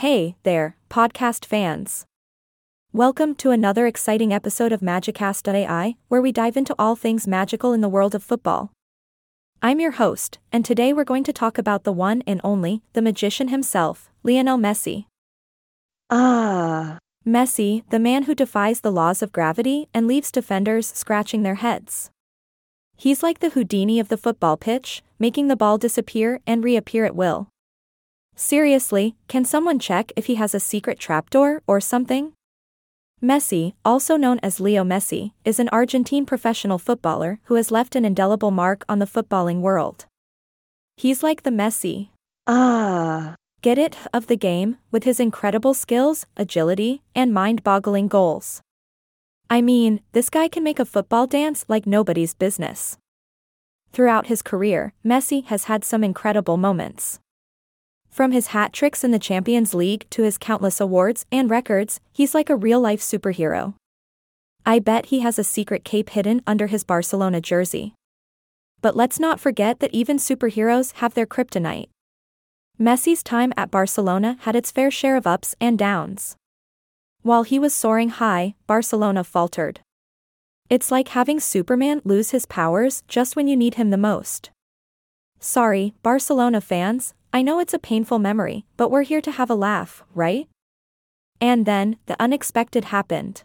Hey there, podcast fans. Welcome to another exciting episode of Magicast.ai, where we dive into all things magical in the world of football. I'm your host, and today we're going to talk about the one and only, the magician himself, Lionel Messi. Ah, Messi, the man who defies the laws of gravity and leaves defenders scratching their heads. He's like the Houdini of the football pitch, making the ball disappear and reappear at will. Seriously, can someone check if he has a secret trapdoor or something? Messi, also known as Leo Messi, is an Argentine professional footballer who has left an indelible mark on the footballing world. He's like the Messi, ah, get it, of the game, with his incredible skills, agility, and mind boggling goals. I mean, this guy can make a football dance like nobody's business. Throughout his career, Messi has had some incredible moments. From his hat tricks in the Champions League to his countless awards and records, he's like a real life superhero. I bet he has a secret cape hidden under his Barcelona jersey. But let's not forget that even superheroes have their kryptonite. Messi's time at Barcelona had its fair share of ups and downs. While he was soaring high, Barcelona faltered. It's like having Superman lose his powers just when you need him the most. Sorry, Barcelona fans, I know it's a painful memory, but we're here to have a laugh, right? And then, the unexpected happened.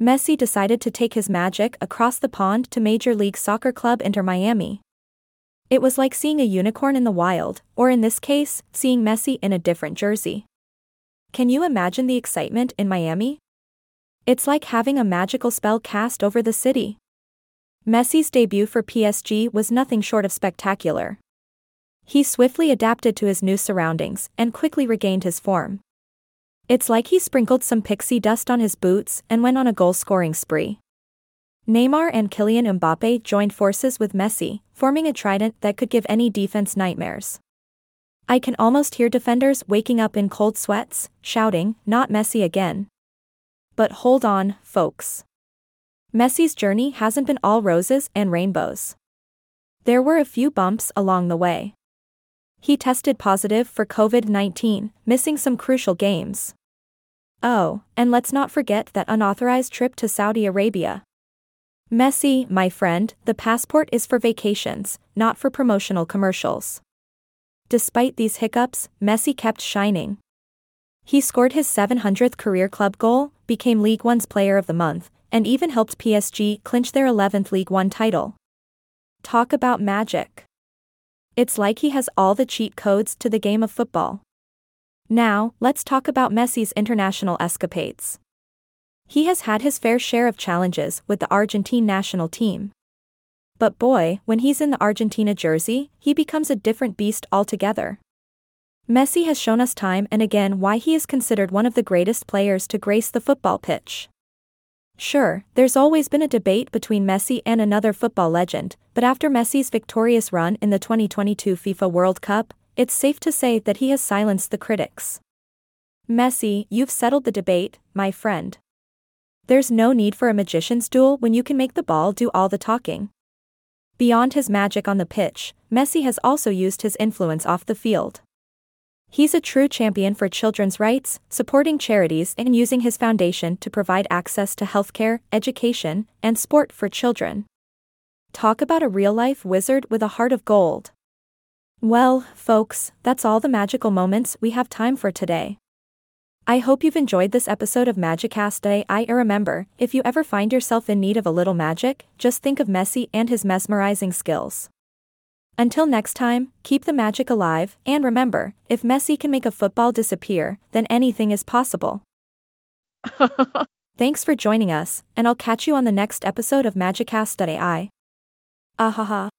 Messi decided to take his magic across the pond to Major League Soccer club Inter Miami. It was like seeing a unicorn in the wild, or in this case, seeing Messi in a different jersey. Can you imagine the excitement in Miami? It's like having a magical spell cast over the city. Messi's debut for PSG was nothing short of spectacular. He swiftly adapted to his new surroundings and quickly regained his form. It's like he sprinkled some pixie dust on his boots and went on a goal scoring spree. Neymar and Kylian Mbappe joined forces with Messi, forming a trident that could give any defense nightmares. I can almost hear defenders waking up in cold sweats, shouting, Not Messi again. But hold on, folks. Messi's journey hasn't been all roses and rainbows. There were a few bumps along the way. He tested positive for COVID 19, missing some crucial games. Oh, and let's not forget that unauthorized trip to Saudi Arabia. Messi, my friend, the passport is for vacations, not for promotional commercials. Despite these hiccups, Messi kept shining. He scored his 700th career club goal, became League One's Player of the Month, and even helped PSG clinch their 11th League One title. Talk about magic. It's like he has all the cheat codes to the game of football. Now, let's talk about Messi's international escapades. He has had his fair share of challenges with the Argentine national team. But boy, when he's in the Argentina jersey, he becomes a different beast altogether. Messi has shown us time and again why he is considered one of the greatest players to grace the football pitch. Sure, there's always been a debate between Messi and another football legend, but after Messi's victorious run in the 2022 FIFA World Cup, it's safe to say that he has silenced the critics. Messi, you've settled the debate, my friend. There's no need for a magician's duel when you can make the ball do all the talking. Beyond his magic on the pitch, Messi has also used his influence off the field. He's a true champion for children's rights, supporting charities and using his foundation to provide access to healthcare, education, and sport for children. Talk about a real life wizard with a heart of gold. Well, folks, that's all the magical moments we have time for today. I hope you've enjoyed this episode of Magicast Day. I remember, if you ever find yourself in need of a little magic, just think of Messi and his mesmerizing skills. Until next time, keep the magic alive, and remember, if Messi can make a football disappear, then anything is possible. Thanks for joining us, and I'll catch you on the next episode of Magicast.ai. Ahaha.